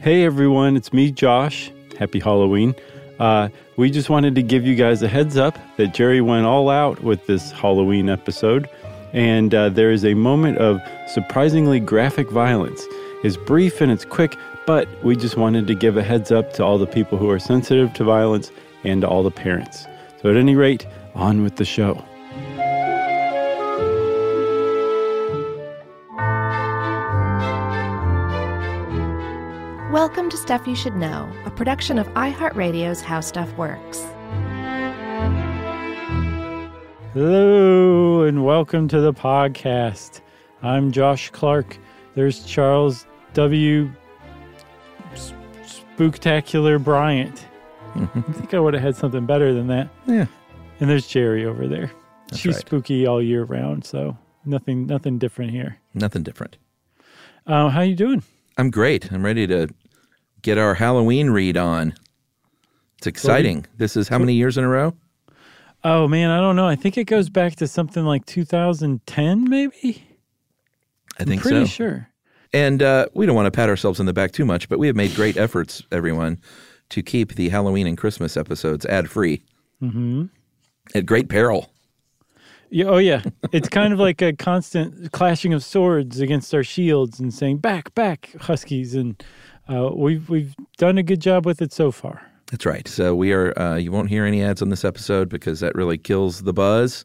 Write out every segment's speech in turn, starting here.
Hey everyone, it's me, Josh. Happy Halloween. Uh, we just wanted to give you guys a heads up that Jeri went all out with this Halloween episode, and uh, there is a moment of surprisingly graphic violence. It's brief and it's quick, but we just wanted to give a heads up to all the people who are sensitive to violence and to all the parents. So, at any rate, on with the show. Stuff You Should Know, a production of iHeartRadio's How Stuff Works. Hello, and welcome to the podcast. I'm Josh Clark. There's Charles W. Spooktacular Bryant. I think I would have had something better than that. Yeah. And there's Jeri over there. That's She's right. spooky all year round, so nothing nothing different here. Nothing different. Uh, how you doing? I'm great. I'm ready to get our Halloween read on. It's exciting. This is how many years in a row? Oh man, I don't know. I think it goes back to something like 2010, maybe. I think Pretty so. sure. And uh, we don't want to pat ourselves on the back too much, but we have made great efforts, everyone, to keep the Halloween and Christmas episodes ad free. Mm-hmm. At great peril. Yeah, oh yeah. It's kind of like a constant clashing of swords against our shields and saying back, back, Huskies, and uh, we've we've done a good job with it so far. That's right. So we are. Uh, you won't hear any ads on this episode because that really kills the buzz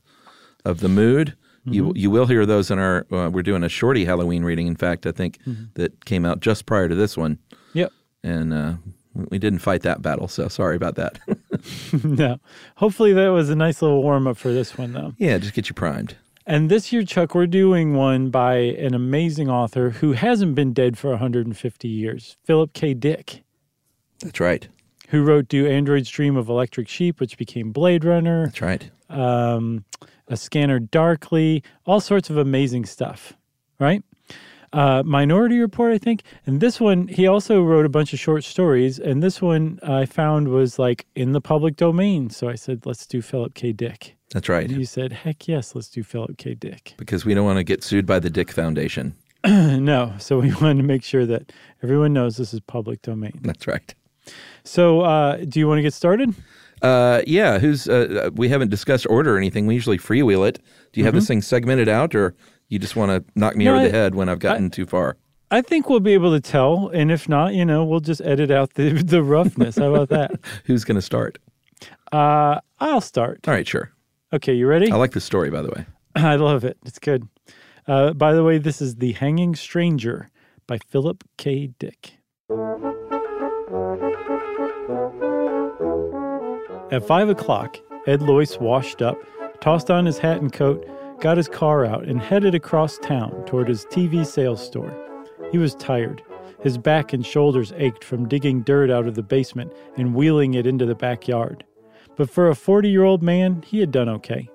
of the mood. You you will hear those in our. Uh, we're doing a shorty Halloween reading. In fact, I think that came out just prior to this one. Yep. and uh, we didn't fight that battle. So sorry about that. no. Hopefully that was a nice little warm up for this one though. yeah, just get you primed. And this year, Chuck, we're doing one by an amazing author who hasn't been dead for 150 years, Philip K. Dick. That's right. who wrote Do Androids Dream of Electric Sheep, which became Blade Runner, That's right. um, A Scanner Darkly, all sorts of amazing stuff, right? Uh, Minority Report, I think. And this one, he also wrote a bunch of short stories. And this one I found was like in the public domain. So I said, let's do Philip K. Dick. That's right. He said, heck yes, let's do Philip K. Dick. Because we don't want to get sued by the Dick Foundation. no. So we wanted to make sure that everyone knows this is public domain. That's right. So uh, do you want to get started? Uh, yeah. Who's? Uh, we haven't discussed order or anything. We usually freewheel it. Do you have this thing segmented out, or you just want to knock me No, over I- the head when I've gotten too far? I think we'll be able to tell, and if not, you know, we'll just edit out the the roughness. How about that? Who's going to start? Uh, I'll start. All right, sure. Okay, you ready? I like the story, by the way. I love it. It's good. Uh, by the way, this is The Hanging Stranger by Philip K. Dick. At five o'clock, Ed Loyce washed up, tossed on his hat and coat, got his car out, and headed across town toward his TV sales store. He was tired. His back and shoulders ached from digging dirt out of the basement and wheeling it into the backyard. But for a 40 year old man, he had done okay.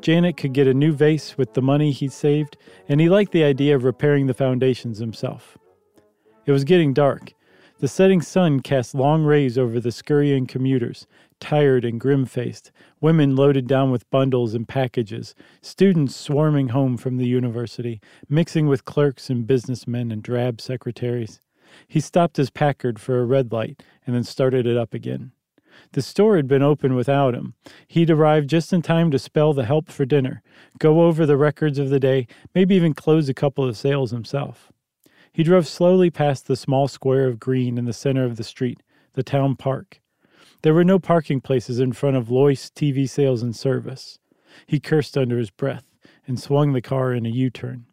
Janet could get a new vase with the money he'd saved, and he liked the idea of repairing the foundations himself. It was getting dark. The setting sun cast long rays over the scurrying commuters, tired and grim faced, women loaded down with bundles and packages, students swarming home from the university, mixing with clerks and businessmen and drab secretaries. He stopped his Packard for a red light and then started it up again. The store had been open without him. He'd arrived just in time to spell the help for dinner, go over the records of the day, maybe even close a couple of sales himself. He drove slowly past the small square of green in the center of the street, the town park. There were no parking places in front of Loyce TV Sales and Service. He cursed under his breath and swung the car in a U turn.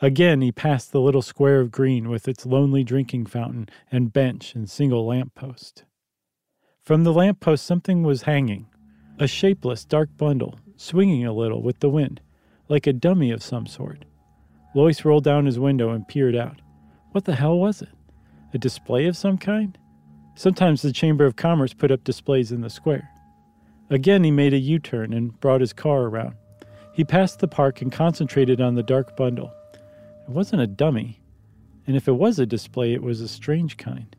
Again, he passed the little square of green with its lonely drinking fountain and bench and single lamp post. From the lamp post, something was hanging a shapeless, dark bundle, swinging a little with the wind, like a dummy of some sort. Loyce rolled down his window and peered out. What the hell was it? A display of some kind? Sometimes the Chamber of Commerce put up displays in the square. Again, he made a U turn and brought his car around. He passed the park and concentrated on the dark bundle. It wasn't a dummy, and if it was a display, it was a strange kind.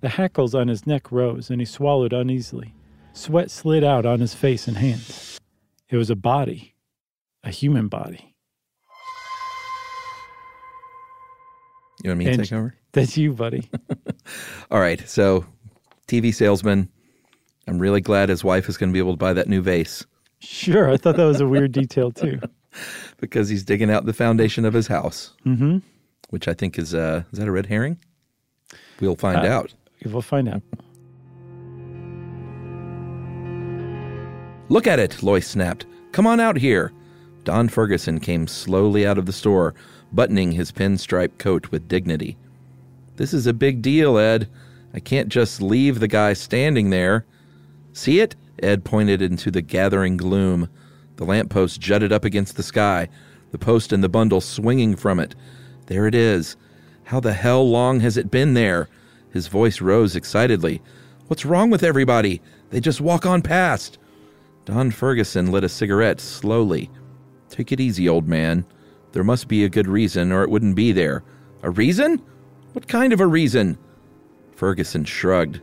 The hackles on his neck rose, and he swallowed uneasily. Sweat slid out on his face and hands. It was a body, a human body. You want me to And- take over? That's you, buddy. All right. So, TV salesman. I'm really glad his wife is going to be able to buy that new vase Sure. I thought that was a weird detail, too. because he's digging out the foundation of his house. Mm-hmm. Which I think is uh, is that a red herring? We'll find Uh, out. We'll find out. Look at it, Loyce snapped. Come on out here. Don Ferguson came slowly out of the store, buttoning his pinstripe coat with dignity. This is a big deal, Ed. I can't just leave the guy standing there. See it? Ed pointed into the gathering gloom. The lamppost jutted up against the sky, the post and the bundle swinging from it. There it is. How the hell long has it been there? His voice rose excitedly. What's wrong with everybody? They just walk on past. Don Ferguson lit a cigarette slowly. Take it easy, old man. There must be a good reason, or it wouldn't be there. A reason? What kind of a reason? Ferguson shrugged.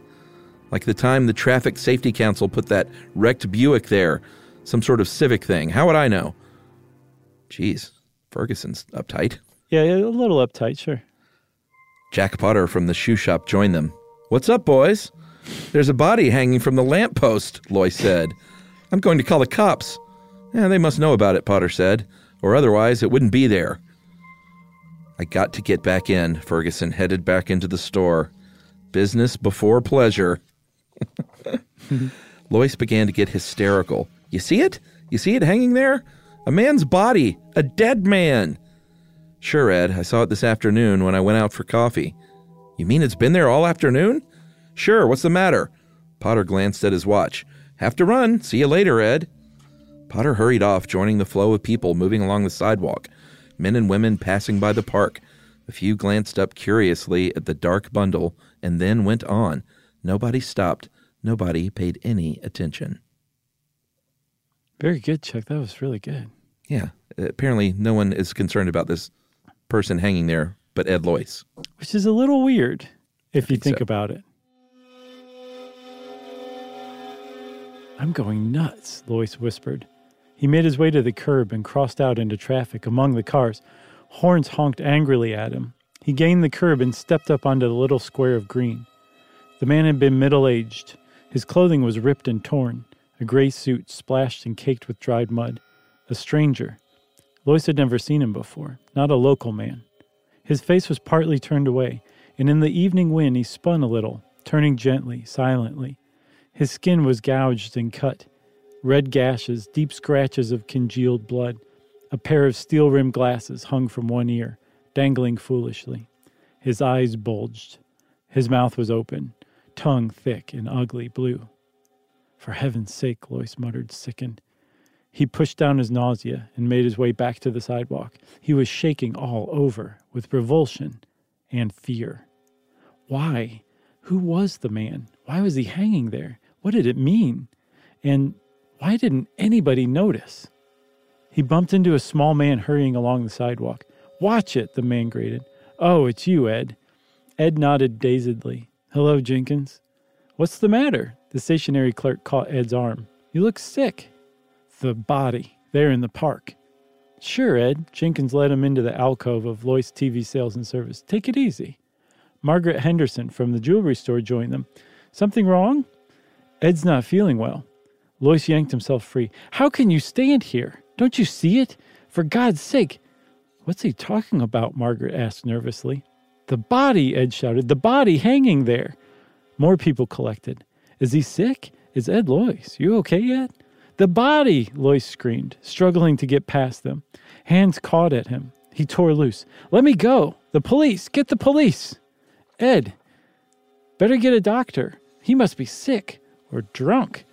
Like the time the Traffic Safety Council put that wrecked Buick there. Some sort of civic thing. How would I know? Jeez, Ferguson's uptight. Yeah, a little uptight, sure. Jack Potter from the shoe shop joined them. What's up, boys? There's a body hanging from the lamppost, Loyce said. I'm going to call the cops. Yeah, they must know about it, Potter said, or otherwise it wouldn't be there. I got to get back in. Ferguson headed back into the store. Business before pleasure. Loyce began to get hysterical. You see it? You see it hanging there? A man's body. A dead man. Sure, Ed. I saw it this afternoon when I went out for coffee. You mean it's been there all afternoon? Sure, what's the matter? Potter glanced at his watch. Have to run. See you later, Ed. Potter hurried off, joining the flow of people moving along the sidewalk, men and women passing by the park. A few glanced up curiously at the dark bundle and then went on. Nobody stopped. Nobody paid any attention. Very good, Chuck. That was really good. Yeah, apparently no one is concerned about this person hanging there but Ed Loyce. Which is a little weird if you think think so. about it. I'm going nuts, Loyce whispered. He made his way to the curb and crossed out into traffic among the cars. Horns honked angrily at him. He gained the curb and stepped up onto the little square of green. The man had been middle aged. His clothing was ripped and torn, a gray suit splashed and caked with dried mud. A stranger. Loyce had never seen him before, not a local man. His face was partly turned away, and in the evening wind he spun a little, turning gently, silently. His skin was gouged and cut, red gashes, deep scratches of congealed blood. A pair of steel rimmed glasses hung from one ear, dangling foolishly. His eyes bulged. His mouth was open, tongue thick and ugly blue. For heaven's sake, Loyce muttered, sickened. He pushed down his nausea and made his way back to the sidewalk. He was shaking all over with revulsion and fear. Why? Who was the man? Why was he hanging there? What did it mean? And why didn't anybody notice? He bumped into a small man hurrying along the sidewalk. Watch it, the man grated. Oh, it's you, Ed. Ed nodded dazedly. Hello, Jenkins. What's the matter? The stationery clerk caught Ed's arm. You look sick. The body, there in the park. Sure, Ed. Jenkins led him into the alcove of Loyce TV Sales and Service. Take it easy. Margaret Henderson from the jewelry store joined them. Something wrong? Ed's not feeling well. Loyce yanked himself free. How can you stand here? Don't you see it? For God's sake. What's he talking about? Margaret asked nervously. The body, Ed shouted. The body hanging there. More people collected. Is he sick? Is Ed Loyce? You okay yet? The body, Loyce screamed, struggling to get past them. Hands caught at him. He tore loose. Let me go. The police. Get the police. Ed, better get a doctor. He must be sick or drunk.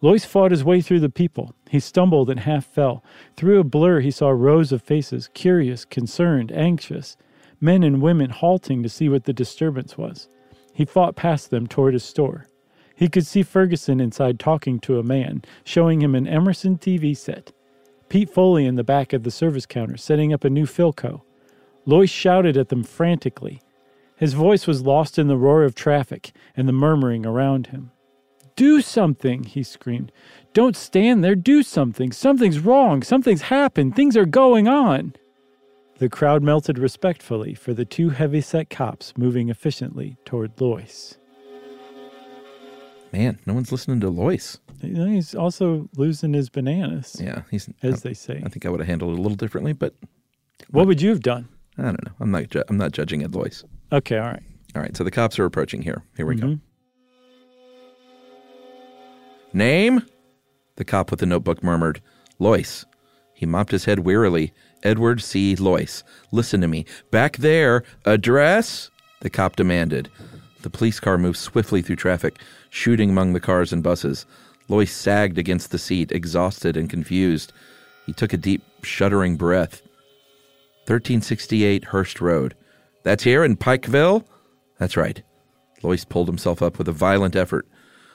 Loyce fought his way through the people. He stumbled and half fell. Through a blur, he saw rows of faces, curious, concerned, anxious, men and women halting to see what the disturbance was. He fought past them toward his store. He could see Ferguson inside talking to a man, showing him an Emerson TV set. Pete Foley in the back of the service counter, setting up a new Philco. Loyce shouted at them frantically. His voice was lost in the roar of traffic and the murmuring around him. Do something, he screamed. Don't stand there. Do something. Something's wrong. Something's happened. Things are going on. The crowd melted respectfully for the two heavy-set cops moving efficiently toward Loyce. Man, no one's listening to Loyce. He's also losing his bananas, Yeah, he's. as I, they say. I think I would have handled it a little differently, but What would you have done? I don't know. I'm not. Ju- I'm not judging Ed Loyce. Okay, all right. All right, so the cops are approaching here. Here we go. Mhm. Name? The cop with the notebook murmured. Loyce. He mopped his head wearily. Edward C. Loyce. Listen to me. Back there. Address? The cop demanded. The police car moved swiftly through traffic, shooting among the cars and buses. Loyce sagged against the seat, exhausted and confused. He took a deep, shuddering breath. 1368 Hurst Road. That's here in Pikeville? That's right. Loyce pulled himself up with a violent effort.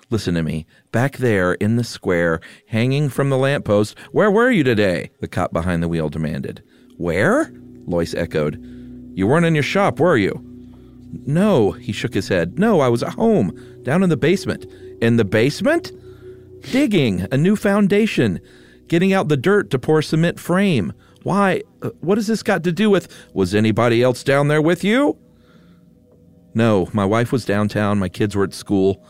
Listen to me. Back there in the square, hanging from the lamppost, where were you today? The cop behind the wheel demanded. Where? Loyce echoed. You weren't in your shop, were you? No, he shook his head. No, I was at home, down in the basement. In the basement? Digging a new foundation, getting out the dirt to pour cement frame. Why? Uh, what has this got to do with. Was anybody else down there with you? No, my wife was downtown, my kids were at school.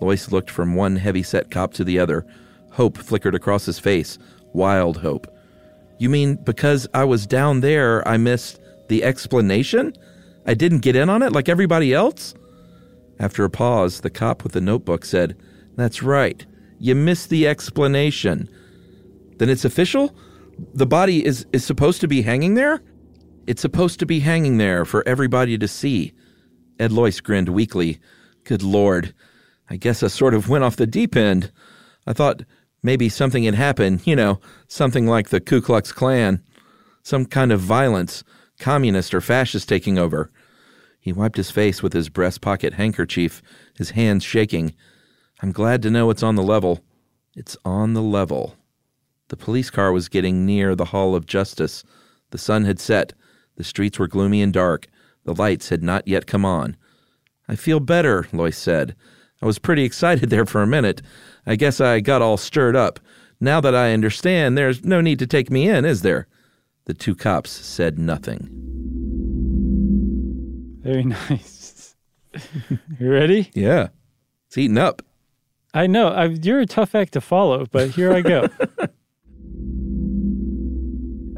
Loyce looked from one heavy set cop to the other. Hope flickered across his face. Wild hope. You mean because I was down there, I missed the explanation? I didn't get in on it like everybody else? After a pause, the cop with the notebook said, That's right. You missed the explanation. Then it's official? The body is, is supposed to be hanging there? It's supposed to be hanging there for everybody to see. Ed Loyce grinned weakly. Good Lord. I guess I sort of went off the deep end. I thought maybe something had happened, you know, something like the Ku Klux Klan, some kind of violence, communist or fascist taking over. He wiped his face with his breast pocket handkerchief, his hands shaking. I'm glad to know it's on the level. It's on the level. The police car was getting near the Hall of Justice. The sun had set. The streets were gloomy and dark. The lights had not yet come on. I feel better, Loyce said. I was pretty excited there for a minute. I guess I got all stirred up. Now that I understand, there's no need to take me in, is there? The two cops said nothing. Very nice. you ready? Yeah. It's eating up. I know I, you're a tough act to follow, but here I go.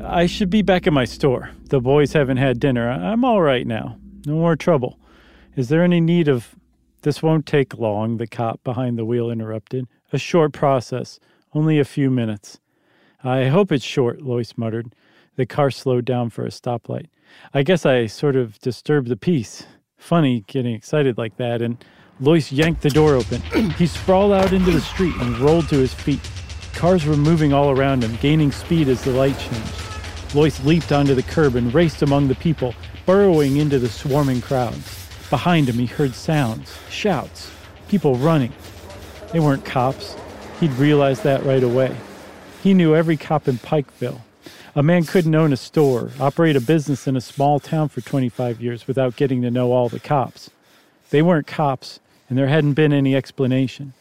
I should be back at my store. The boys haven't had dinner. I'm all right now. No more trouble. Is there any need of. This won't take long, the cop behind the wheel interrupted. A short process, only a few minutes. I hope it's short, Loyce muttered. The car slowed down for a stoplight. I guess I sort of disturbed the peace. Funny getting excited like that, and Loyce yanked the door open. he sprawled out into the street and rolled to his feet. Cars were moving all around him, gaining speed as the light changed. Loyce leaped onto the curb and raced among the people, burrowing into the swarming crowds. Behind him, he heard sounds, shouts, people running. They weren't cops. He'd realized that right away. He knew every cop in Pikeville. A man couldn't own a store, operate a business in a small town for 25 years without getting to know all the cops. They weren't cops, and there hadn't been any explanation.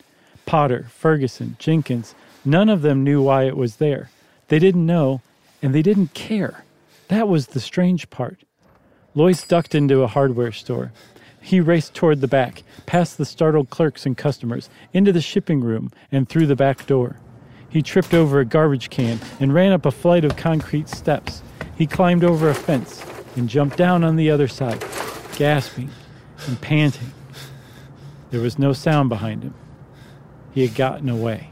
Potter, Ferguson, Jenkins, none of them knew why it was there. They didn't know, and they didn't care. That was the strange part. Loyce ducked into a hardware store. He raced toward the back, past the startled clerks and customers, into the shipping room, and through the back door. He tripped over a garbage can and ran up a flight of concrete steps. He climbed over a fence and jumped down on the other side, gasping and panting. There was no sound behind him. He had gotten away.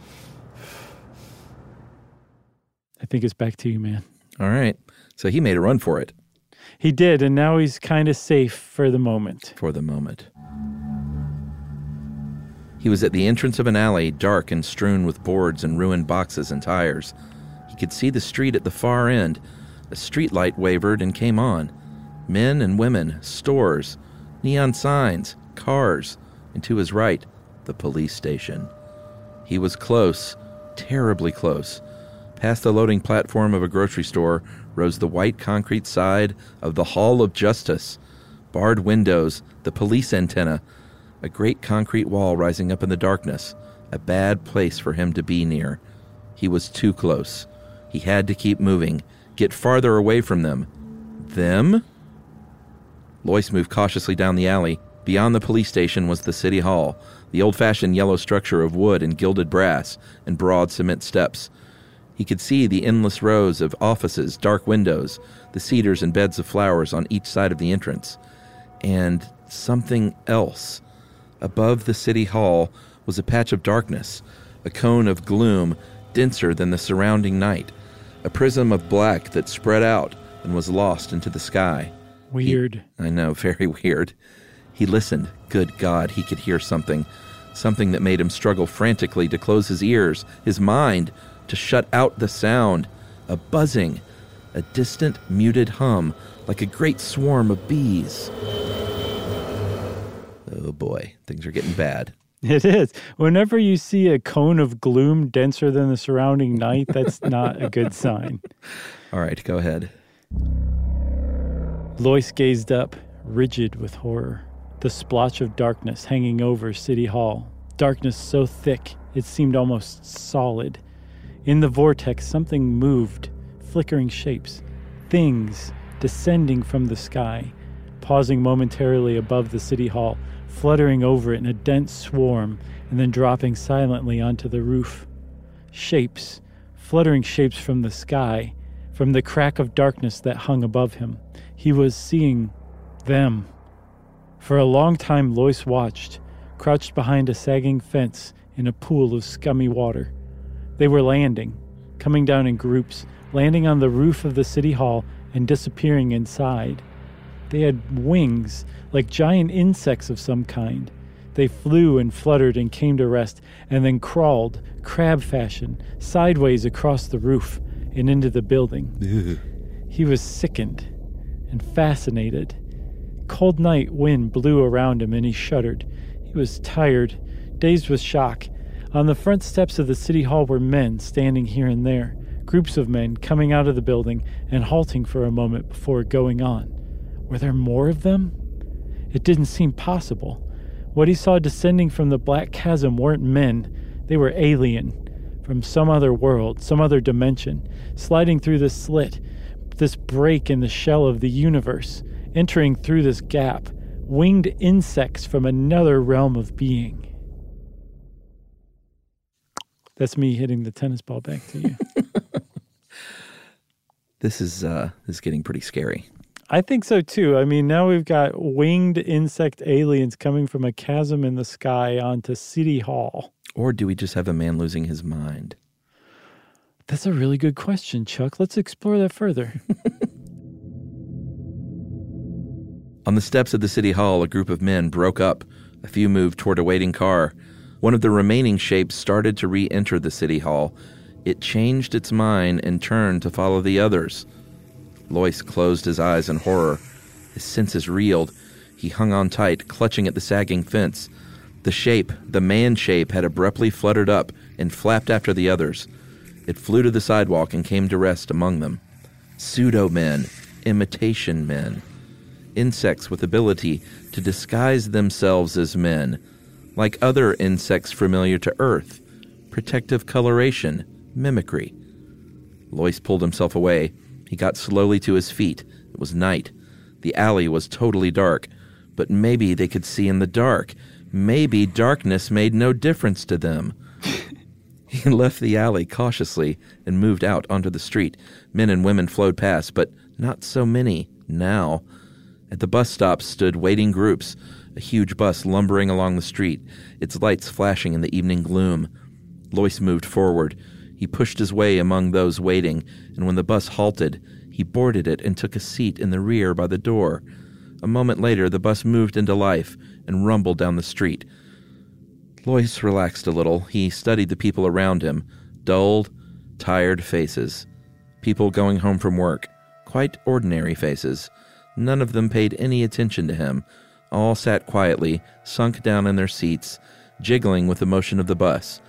I think it's back to you, man. All right. So he made a run for it He did, and now he's kind of safe for the moment. for the moment. He was at the entrance of an alley, dark and strewn with boards and ruined boxes and tires. He could see the street at the far end. A street light wavered and came on. Men and women, stores, neon signs, cars, and to his right, the police station. He was close, terribly close. Past the loading platform of a grocery store rose the white concrete side of the Hall of Justice. Barred windows, the police antenna, a great concrete wall rising up in the darkness. A bad place for him to be near. He was too close. He had to keep moving, get farther away from them. Them? Loyce moved cautiously down the alley. Beyond the police station was the city hall, the old fashioned yellow structure of wood and gilded brass and broad cement steps. He could see the endless rows of offices, dark windows, the cedars and beds of flowers on each side of the entrance. And something else. Above the city hall was a patch of darkness, a cone of gloom denser than the surrounding night, a prism of black that spread out and was lost into the sky. Weird. He, I know, very weird. He listened. Good God, he could hear something. Something that made him struggle frantically to close his ears, his mind, to shut out the sound. A buzzing, a distant, muted hum, like a great swarm of bees. Oh boy, things are getting bad. It is. Whenever you see a cone of gloom denser than the surrounding night, that's not a good sign. All right, go ahead. Loyce gazed up, rigid with horror. The splotch of darkness hanging over City Hall. Darkness so thick it seemed almost solid. In the vortex, something moved, flickering shapes, things descending from the sky, pausing momentarily above the City Hall fluttering over it in a dense swarm and then dropping silently onto the roof. Shapes, fluttering shapes from the sky, from the crack of darkness that hung above him. He was seeing them. For a long time, Loyce watched, crouched behind a sagging fence in a pool of scummy water. They were landing, coming down in groups, landing on the roof of the city hall and disappearing inside. They had wings, like giant insects of some kind. They flew and fluttered and came to rest, and then crawled, crab fashion, sideways across the roof and into the building. he was sickened and fascinated. Cold night wind blew around him, and he shuddered. He was tired, dazed with shock. On the front steps of the city hall were men standing here and there, groups of men coming out of the building and halting for a moment before going on. Were there more of them? It didn't seem possible. What he saw descending from the black chasm weren't men, they were alien, from some other world, some other dimension, sliding through this slit, this break in the shell of the universe, entering through this gap, winged insects from another realm of being. That's me hitting the tennis ball back to you. this is uh this is getting pretty scary. I think so too. I mean, now we've got winged insect aliens coming from a chasm in the sky onto City Hall. Or do we just have a man losing his mind? That's a really good question, Chuck. Let's explore that further. On the steps of the City Hall, a group of men broke up. A few moved toward a waiting car. One of the remaining shapes started to re enter the City Hall. It changed its mind and turned to follow the others. Loyce closed his eyes in horror. His senses reeled. He hung on tight, clutching at the sagging fence. The shape, the man shape, had abruptly fluttered up and flapped after the others. It flew to the sidewalk and came to rest among them. Pseudo men, imitation men, insects with ability to disguise themselves as men, like other insects familiar to Earth, protective coloration, mimicry. Loyce pulled himself away. He got slowly to his feet. It was night. The alley was totally dark, but maybe they could see in the dark. Maybe darkness made no difference to them. he left the alley cautiously and moved out onto the street. Men and women flowed past, but not so many now. At the bus stop stood waiting groups, a huge bus lumbering along the street, its lights flashing in the evening gloom. Loyce moved forward. He pushed his way among those waiting, and when the bus halted, he boarded it and took a seat in the rear by the door. A moment later, the bus moved into life and rumbled down the street. Loyce relaxed a little. He studied the people around him dulled, tired faces. People going home from work. Quite ordinary faces. None of them paid any attention to him. All sat quietly, sunk down in their seats, jiggling with the motion of the bus.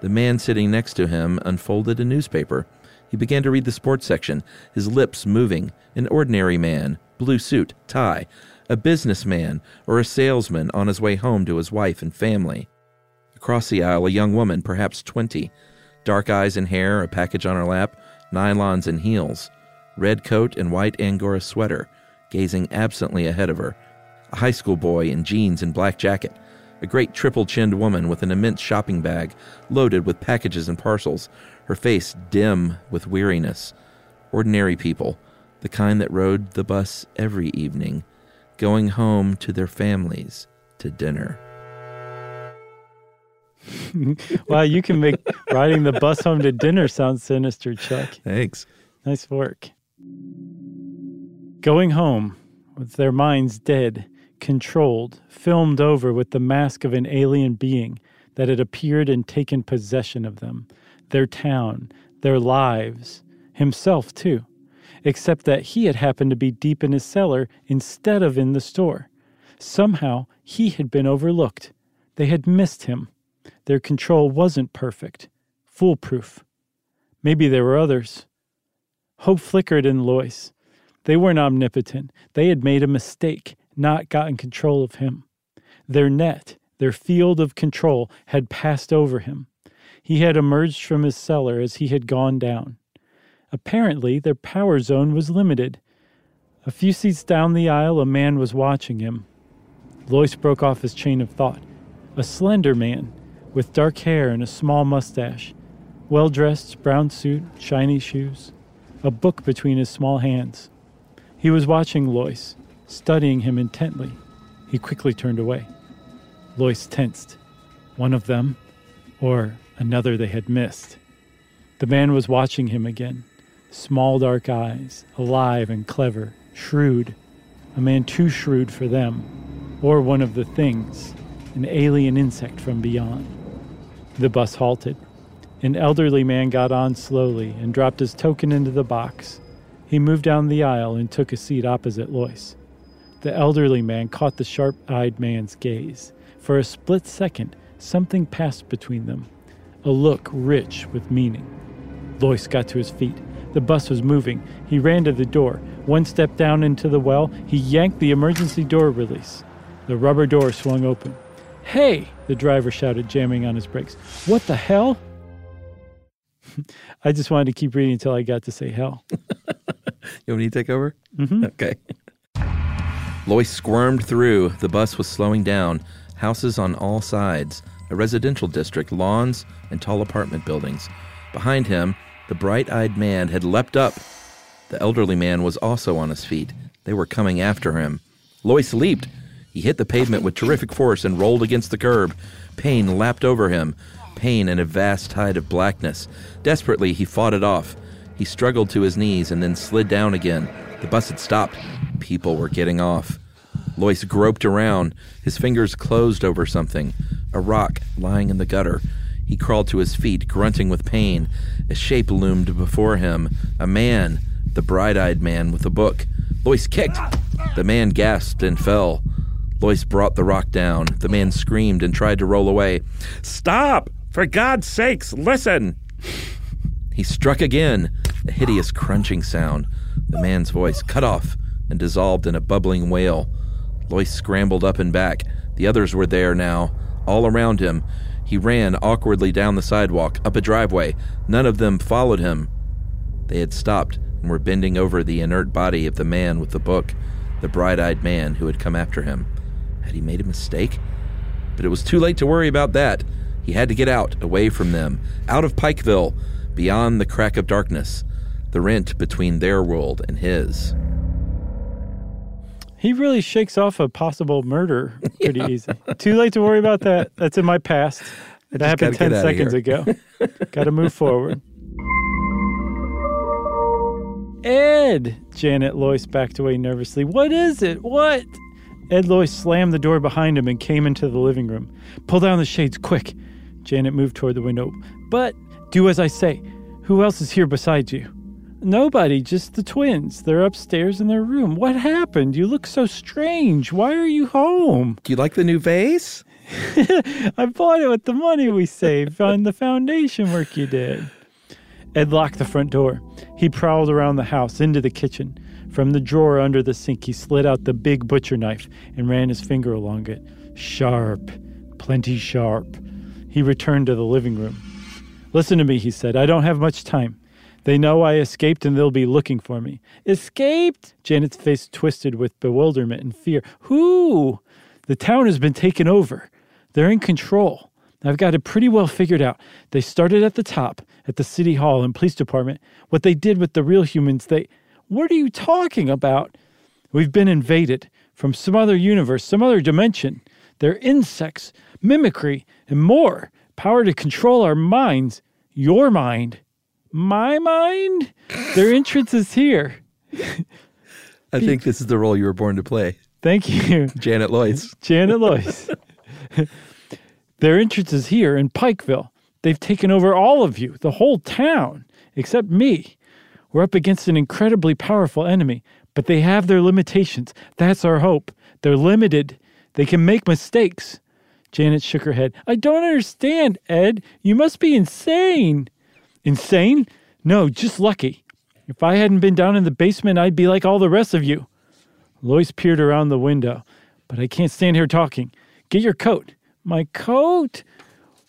The man sitting next to him unfolded a newspaper. He began to read the sports section, his lips moving. An ordinary man, blue suit, tie, a businessman, or a salesman on his way home to his wife and family. Across the aisle, a young woman, perhaps twenty, dark eyes and hair, a package on her lap, nylons and heels. red coat and white Angora sweater, gazing absently ahead of her. A high school boy in jeans and black jacket. A great triple chinned woman with an immense shopping bag loaded with packages and parcels, her face dim with weariness. Ordinary people, the kind that rode the bus every evening, going home to their families to dinner. wow, you can make riding the bus home to dinner sound sinister, Chuck. Thanks. Nice work. Going home with their minds dead, controlled, filmed over with the mask of an alien being that had appeared and taken possession of them, their town, their lives, himself too, except that he had happened to be deep in his cellar instead of in the store. Somehow he had been overlooked. They had missed him. Their control wasn't perfect, foolproof. Maybe there were others. Hope flickered in Loyce. They weren't omnipotent. They had made a mistake, not gotten control of him. Their net, their field of control, had passed over him. He had emerged from his cellar as he had gone down. Apparently, their power zone was limited. A few seats down the aisle, a man was watching him. Loyce broke off his chain of thought. A slender man, with dark hair and a small mustache, well dressed, brown suit, shiny shoes, a book between his small hands. He was watching Loyce, studying him intently. He quickly turned away. Loyce tensed. One of them, or another they had missed. The man was watching him again. Small dark eyes, alive and clever, shrewd. A man too shrewd for them, or one of the things, an alien insect from beyond. The bus halted. An elderly man got on slowly and dropped his token into the box. He moved down the aisle and took a seat opposite Loyce. The elderly man caught the sharp eyed man's gaze. For a split second, something passed between them, a look rich with meaning. Loyce got to his feet. The bus was moving. He ran to the door. One step down into the well, he yanked the emergency door release. The rubber door swung open. Hey! The driver shouted, jamming on his brakes. What the hell? I just wanted to keep reading until I got to say hell. You want me to take over? Mm-hmm. Okay. Loyce squirmed through. The bus was slowing down. Houses on all sides, a residential district, lawns, and tall apartment buildings. Behind him, the bright eyed man had leapt up. The elderly man was also on his feet. They were coming after him. Loyce leaped. He hit the pavement with terrific force and rolled against the curb. Pain lapped over him. Pain and a vast tide of blackness. Desperately, he fought it off. He struggled to his knees and then slid down again. The bus had stopped. People were getting off. Loyce groped around. His fingers closed over something a rock lying in the gutter. He crawled to his feet, grunting with pain. A shape loomed before him a man, the bright eyed man with a book. Loyce kicked. The man gasped and fell. Loyce brought the rock down. The man screamed and tried to roll away. Stop! For God's sakes, listen! He struck again, a hideous crunching sound. The man's voice cut off and dissolved in a bubbling wail. Loyce scrambled up and back. The others were there now, all around him. He ran awkwardly down the sidewalk, up a driveway. None of them followed him. They had stopped and were bending over the inert body of the man with the book, the bright eyed man who had come after him. Had he made a mistake? But it was too late to worry about that. He had to get out, away from them, out of Pikeville, beyond the crack of darkness, the rent between their world and his. He really shakes off a possible murder pretty easy. Too late to worry about that. That's in my past. That happened 10 seconds ago. Got to move forward. Ed! Janet Loyce backed away nervously. What is it? What? Ed Loyce slammed the door behind him and came into the living room. Pull down the shades, quick. Janet moved toward the window. But do as I say. Who else is here besides you? Nobody, just the twins. They're upstairs in their room. What happened? You look so strange. Why are you home? Do you like the new vase? I bought it with the money we saved on the foundation work you did. Ed locked the front door. He prowled around the house into the kitchen. From the drawer under the sink, he slid out the big butcher knife and ran his finger along it. Sharp, plenty sharp. He returned to the living room. Listen to me, he said. I don't have much time. They know I escaped and they'll be looking for me. Escaped? Janet's face twisted with bewilderment and fear. Who? The town has been taken over. They're in control. I've got it pretty well figured out. They started at the top, at the city hall and police department. What they did with the real humans, they. What are you talking about? We've been invaded from some other universe, some other dimension. They're insects, mimicry, and more. Power to control our minds. Your mind. My mind? Their entrance is here. I think this is the role you were born to play. Thank you. Janet Loyce. Janet Loyce. Their entrance is here in Pikeville. They've taken over all of you, the whole town, except me. We're up against an incredibly powerful enemy, but they have their limitations. That's our hope. They're limited. They can make mistakes. Janet shook her head. I don't understand, Ed. You must be insane. Insane? No, just lucky. If I hadn't been down in the basement, I'd be like all the rest of you. Loyce peered around the window. But I can't stand here talking. Get your coat. My coat?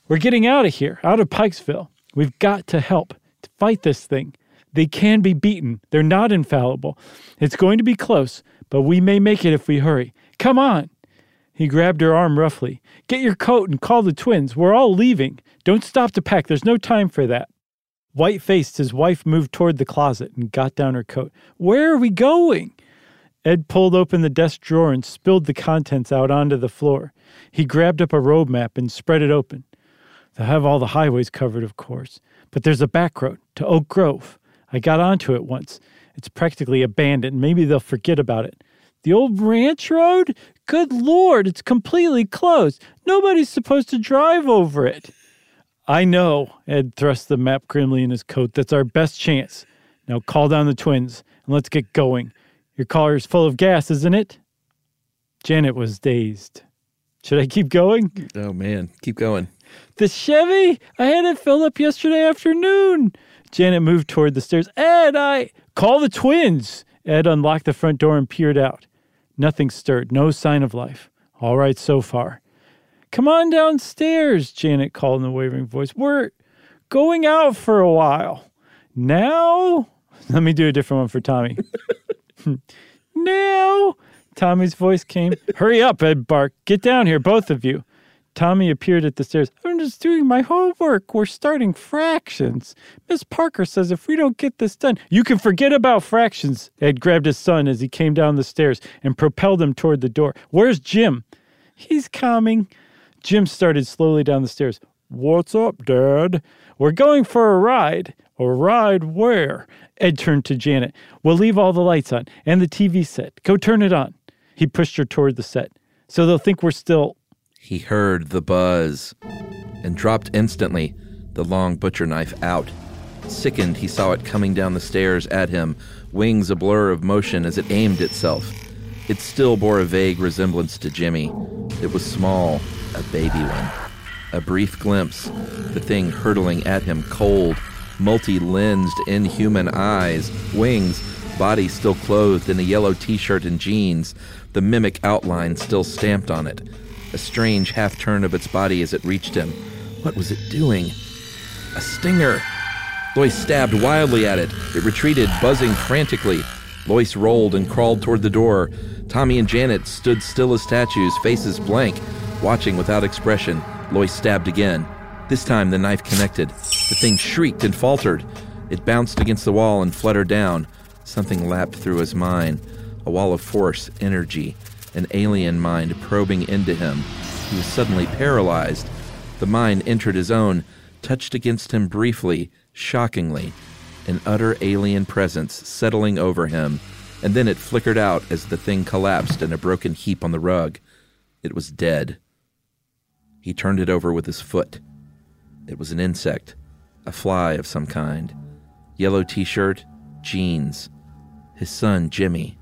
We're getting out of here, out of Pikesville. We've got to help to fight this thing. They can be beaten. They're not infallible. It's going to be close, but we may make it if we hurry. Come on. He grabbed her arm roughly. Get your coat and call the twins. We're all leaving. Don't stop to pack. There's no time for that. White faced, his wife moved toward the closet and got down her coat. Where are we going? Ed pulled open the desk drawer and spilled the contents out onto the floor. He grabbed up a road map and spread it open. They'll have all the highways covered, of course, but there's a back road to Oak Grove. I got onto it once. It's practically abandoned. Maybe they'll forget about it. The old ranch road? Good Lord, it's completely closed. Nobody's supposed to drive over it. I know, Ed thrust the map grimly in his coat. That's our best chance. Now call down the twins and let's get going. Your car is full of gas, isn't it? Janet was dazed. Should I keep going? Oh, man. Keep going. The Chevy? I had it filled up yesterday afternoon. Janet moved toward the stairs. Ed, I. Call the twins. Ed unlocked the front door and peered out. Nothing stirred, no sign of life. All right so far. Come on downstairs, Janet called in a wavering voice. We're going out for a while. Now? Let me do a different one for Tommy. now? Tommy's voice came. Hurry up, Ed barked. Get down here, both of you. Tommy appeared at the stairs. I'm just doing my homework. We're starting fractions. Miss Parker says if we don't get this done, you can forget about fractions. Ed grabbed his son as he came down the stairs and propelled him toward the door. Where's Jim? He's coming. Jim started slowly down the stairs. What's up, Dad? We're going for a ride. A ride where? Ed turned to Janet. We'll leave all the lights on and the TV set. Go turn it on. He pushed her toward the set. So they'll think we're still. He heard the buzz and dropped instantly, the long butcher knife out. Sickened, he saw it coming down the stairs at him, wings a blur of motion as it aimed itself. It still bore a vague resemblance to Jimmy. It was small, a baby one. A brief glimpse, the thing hurtling at him, cold, multi lensed, inhuman eyes, wings, body still clothed in a yellow t shirt and jeans, the mimic outline still stamped on it. A strange half turn of its body as it reached him. What was it doing? A stinger! Loyce stabbed wildly at it. It retreated, buzzing frantically. Loyce rolled and crawled toward the door. Tommy and Janet stood still as statues, faces blank, watching without expression. Loyce stabbed again. This time the knife connected. The thing shrieked and faltered. It bounced against the wall and fluttered down. Something lapped through his mind a wall of force, energy, an alien mind probing into him. He was suddenly paralyzed. The mind entered his own, touched against him briefly, shockingly, an utter alien presence settling over him, and then it flickered out as the thing collapsed in a broken heap on the rug. It was dead. He turned it over with his foot. It was an insect, a fly of some kind. Yellow t shirt, jeans. His son, Jimmy.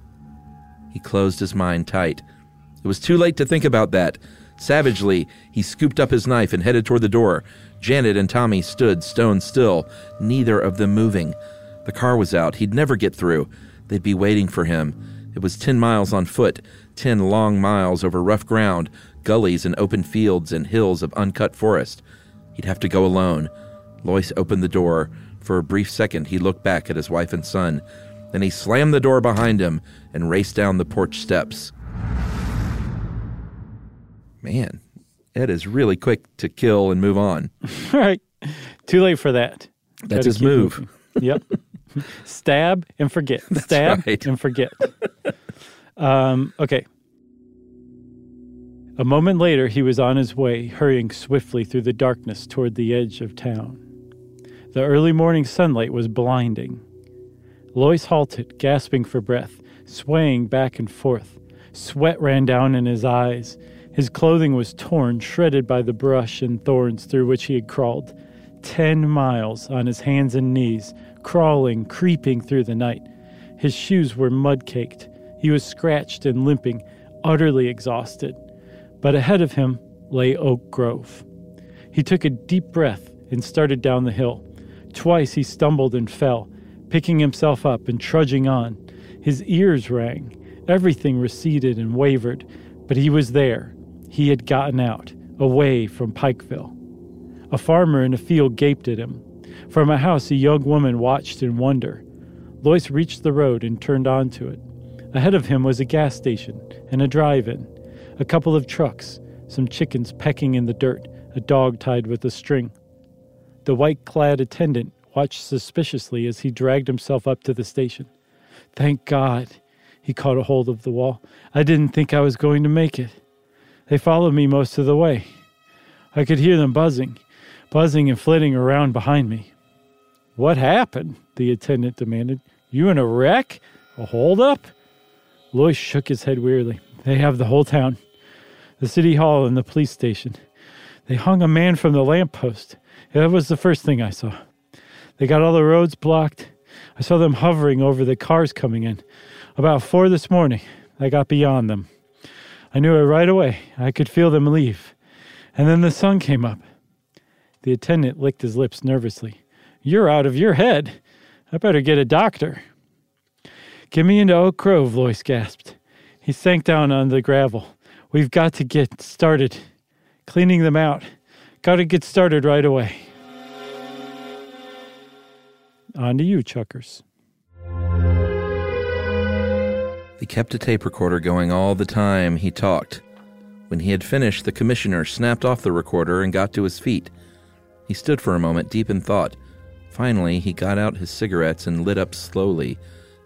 He closed his mind tight. It was too late to think about that. Savagely, he scooped up his knife and headed toward the door. Janet and Tommy stood stone still, neither of them moving. The car was out. He'd never get through. They'd be waiting for him. It was ten miles on foot, ten long miles over rough ground, gullies and open fields and hills of uncut forest. He'd have to go alone. Loyce opened the door, For a brief second, he looked back at his wife and son. Then he slammed the door behind him and raced down the porch steps. Man, Ed is really quick to kill and move on. All right. Too late for that. That's his move. moving. Yep. Stab and forget. Stab right. and forget. um, okay. A moment later, he was on his way, hurrying swiftly through the darkness toward the edge of town. The early morning sunlight was blinding. Loyce halted, gasping for breath, swaying back and forth. Sweat ran down in his eyes. His clothing was torn, shredded by the brush and thorns through which he had crawled. Ten miles on his hands and knees, crawling, creeping through the night. His shoes were mud caked. He was scratched and limping, utterly exhausted. But ahead of him lay Oak Grove. He took a deep breath and started down the hill. Twice he stumbled and fell, picking himself up and trudging on. His ears rang. Everything receded and wavered, but he was there. He had gotten out, away from Pikeville. A farmer in a field gaped at him. From a house, a young woman watched in wonder. Loyce reached the road and turned onto it. Ahead of him was a gas station and a drive in, a couple of trucks, some chickens pecking in the dirt, a dog tied with a string. The white clad attendant watched suspiciously as he dragged himself up to the station. Thank God. He caught a hold of the wall. I didn't think I was going to make it. They followed me most of the way. I could hear them buzzing, buzzing and flitting around behind me. What happened? the attendant demanded. You in a wreck? A holdup? Loyce shook his head wearily. They have the whole town the city hall and the police station. They hung a man from the lamp post. That was the first thing I saw. They got all the roads blocked. I saw them hovering over the cars coming in. About four this morning, I got beyond them. I knew it right away. I could feel them leave. And then the sun came up. The attendant licked his lips nervously. You're out of your head. I better get a doctor. Get me into Oak Grove, Loyce gasped. He sank down on the gravel. We've got to get started. Cleaning them out. Got to get started right away. On to you, Chuckers. He kept a tape recorder going all the time he talked. When he had finished, the commissioner snapped off the recorder and got to his feet. He stood for a moment, deep in thought. Finally, he got out his cigarettes and lit up slowly,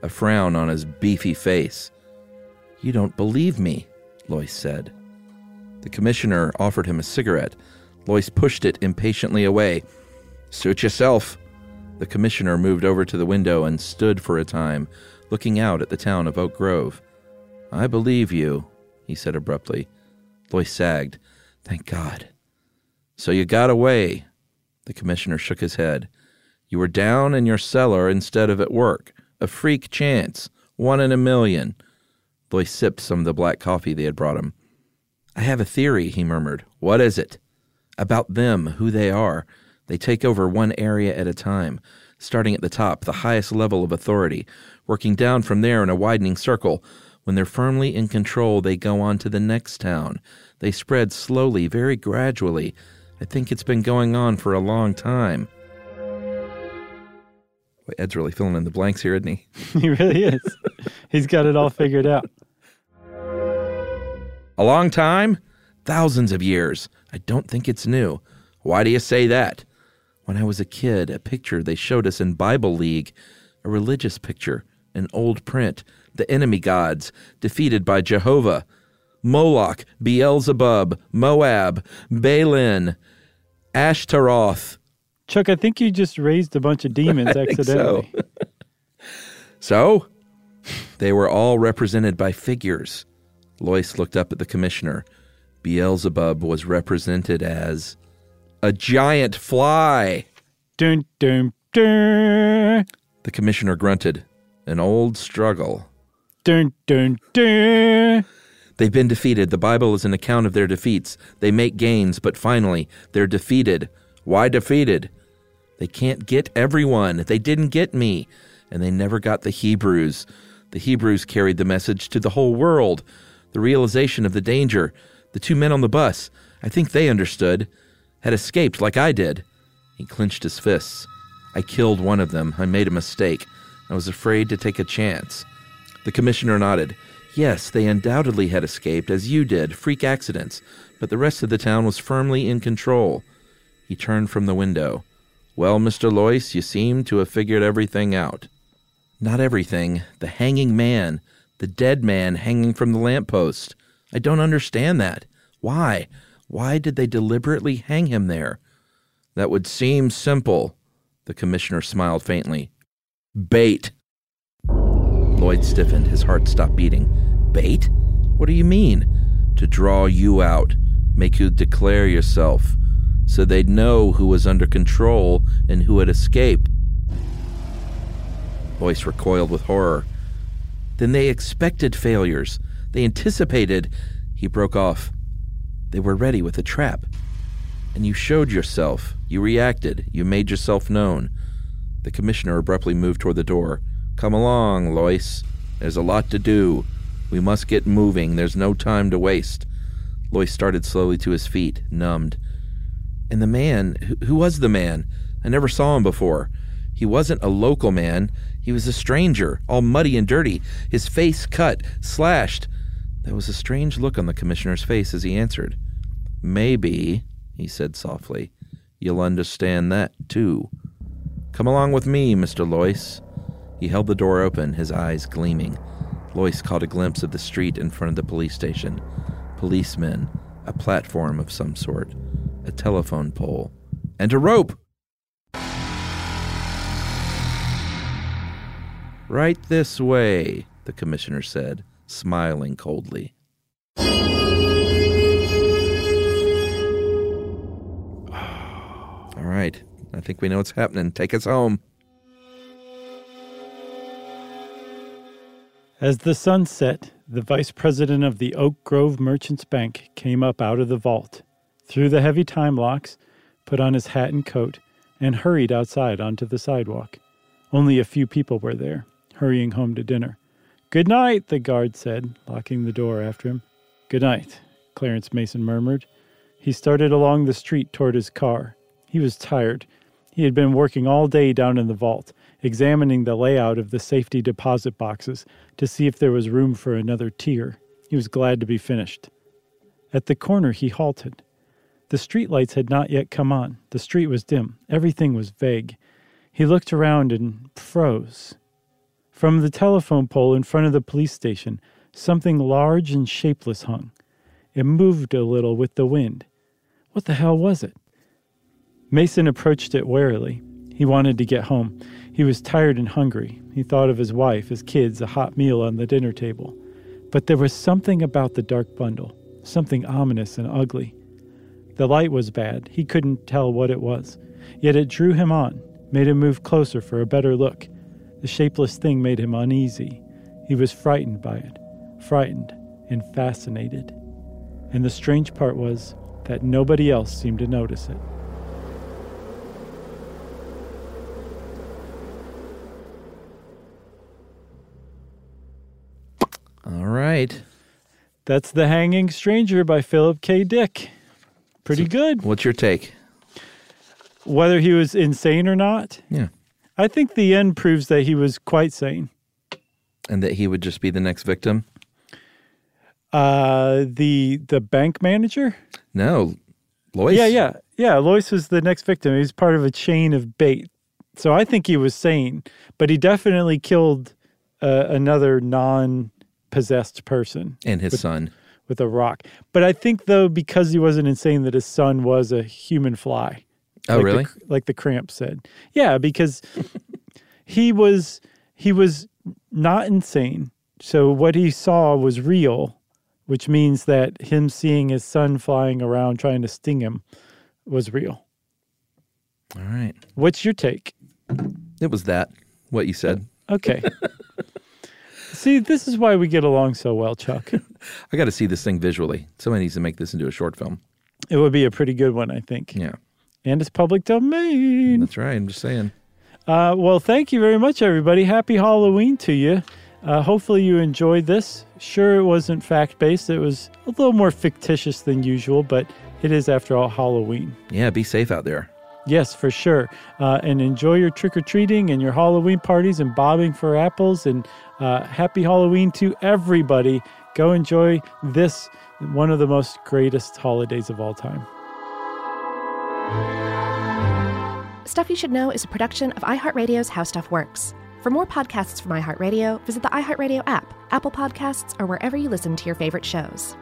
a frown on his beefy face. You don't believe me, Loyce said. The commissioner offered him a cigarette. Loyce pushed it impatiently away. Suit yourself. The commissioner moved over to the window and stood for a time, looking out at the town of Oak Grove. I believe you, he said abruptly. Loyce sagged. Thank God. So you got away. The commissioner shook his head. You were down in your cellar instead of at work. A freak chance. One in a million. Loyce sipped some of the black coffee they had brought him. I have a theory, he murmured. What is it? About them, who they are. They take over one area at a time, starting at the top, the highest level of authority, working down from there in a widening circle. When they're firmly in control, they go on to the next town. They spread slowly, very gradually. I think it's been going on for a long time. Boy, Ed's really filling in the blanks here, isn't he? he really is. He's got it all figured out. A long time? Thousands of years. I don't think it's new. Why do you say that? When I was a kid, a picture they showed us in Bible League, a religious picture, an old print, the enemy gods, defeated by Jehovah. Moloch, Beelzebub, Moab, Balin, Ashtaroth. Chuck, I think you just raised a bunch of demons think accidentally. So, they were all represented by figures. Loyce looked up at the commissioner. Beelzebub was represented as a giant fly. Dun, dun, dun. The commissioner grunted. An old struggle. Dun, dun, dun. They've been defeated. The Bible is an account of their defeats. They make gains, but finally, they're defeated. Why defeated? They can't get everyone. They didn't get me. And they never got the Hebrews. The Hebrews carried the message to the whole world. The realization of the danger. The two men on the bus, I think they understood, had escaped like I did. He clenched his fists. I killed one of them. I made a mistake. I was afraid to take a chance. The commissioner nodded. Yes, they undoubtedly had escaped, as you did, freak accidents, but the rest of the town was firmly in control. He turned from the window. Well, Mr. Loyce, you seem to have figured everything out. Not everything. The hanging man. The dead man hanging from the lamp post. I don't understand that. Why? Why did they deliberately hang him there? That would seem simple. The commissioner smiled faintly. Bait. Loyce stiffened. His heart stopped beating. Bait? What do you mean? To draw you out, make you declare yourself, so they'd know who was under control and who had escaped. Loyce recoiled with horror. Then they expected failures. They anticipated. He broke off. They were ready with a trap. And you showed yourself. You reacted. You made yourself known. The commissioner abruptly moved toward the door. Come along, Loyce. There's a lot to do. We must get moving. There's no time to waste. Loyce started slowly to his feet, numbed. And the man, who was the man? I never saw him before. He wasn't a local man. He was a stranger, all muddy and dirty, his face cut, slashed. There was a strange look on the commissioner's face as he answered. Maybe, he said softly, you'll understand that, too. Come along with me, Mr. Loyce. He held the door open, his eyes gleaming. Loyce caught a glimpse of the street in front of the police station. Policemen, a platform of some sort, a telephone pole, and a rope. Right this way, the commissioner said, smiling coldly. Right, I think we know what's happening. Take us home. As the sun set, the vice president of the Oak Grove Merchants Bank came up out of the vault, threw the heavy time locks, put on his hat and coat, and hurried outside onto the sidewalk. Only a few people were there, hurrying home to dinner. Good night, the guard said, locking the door after him. Good night, Clarence Mason murmured. He started along the street toward his car. He was tired. He had been working all day down in the vault, examining the layout of the safety deposit boxes to see if there was room for another tier. He was glad to be finished. At the corner, he halted. The street lights had not yet come on. The street was dim. Everything was vague. He looked around and froze. From the telephone pole in front of the police station, something large and shapeless hung. It moved a little with the wind. What the hell was it? Mason approached it warily. He wanted to get home. He was tired and hungry. He thought of his wife, his kids, a hot meal on the dinner table. But there was something about the dark bundle, something ominous and ugly. The light was bad. He couldn't tell what it was. Yet it drew him on, made him move closer for a better look. The shapeless thing made him uneasy. He was frightened by it, frightened and fascinated. And the strange part was that nobody else seemed to notice it. All right. That's The Hanging Stranger by Philip K. Dick. Pretty good. What's your take? Whether he was insane or not, Yeah. I think the end proves that he was quite sane. And that he would just be the next victim? Uh, the the bank manager. No. Loyce? Yeah, yeah, yeah. Loyce was the next victim. He was part of a chain of bait. So I think he was sane, but he definitely killed uh, another non-possessed person And his son. with a rock. But I think though, because he wasn't insane, that his son was a human fly. Oh, like really? The, like the cramp said. Yeah, because he was he was not insane. So what he saw was real, which means that him seeing his son flying around trying to sting him was real. All right. What's your take? It was that, what you said. Okay. See, this is why we get along so well, Chuck. I got to see this thing visually. Somebody needs to make this into a short film. It would be a pretty good one, I think. Yeah. And it's public domain. That's right. I'm just saying. Uh, well, thank you very much, everybody. Happy Halloween to you. Uh, hopefully, you enjoyed this. Sure, it wasn't fact based, it was a little more fictitious than usual, but it is, after all, Halloween. Yeah, be safe out there. Yes, for sure. Uh, and enjoy your trick or treating and your Halloween parties and bobbing for apples. And uh, happy Halloween to everybody. Go enjoy this, one of the most greatest holidays of all time. Stuff You Should Know is a production of iHeartRadio's How Stuff Works. For more podcasts from iHeartRadio, visit the iHeartRadio app, Apple Podcasts, or wherever you listen to your favorite shows.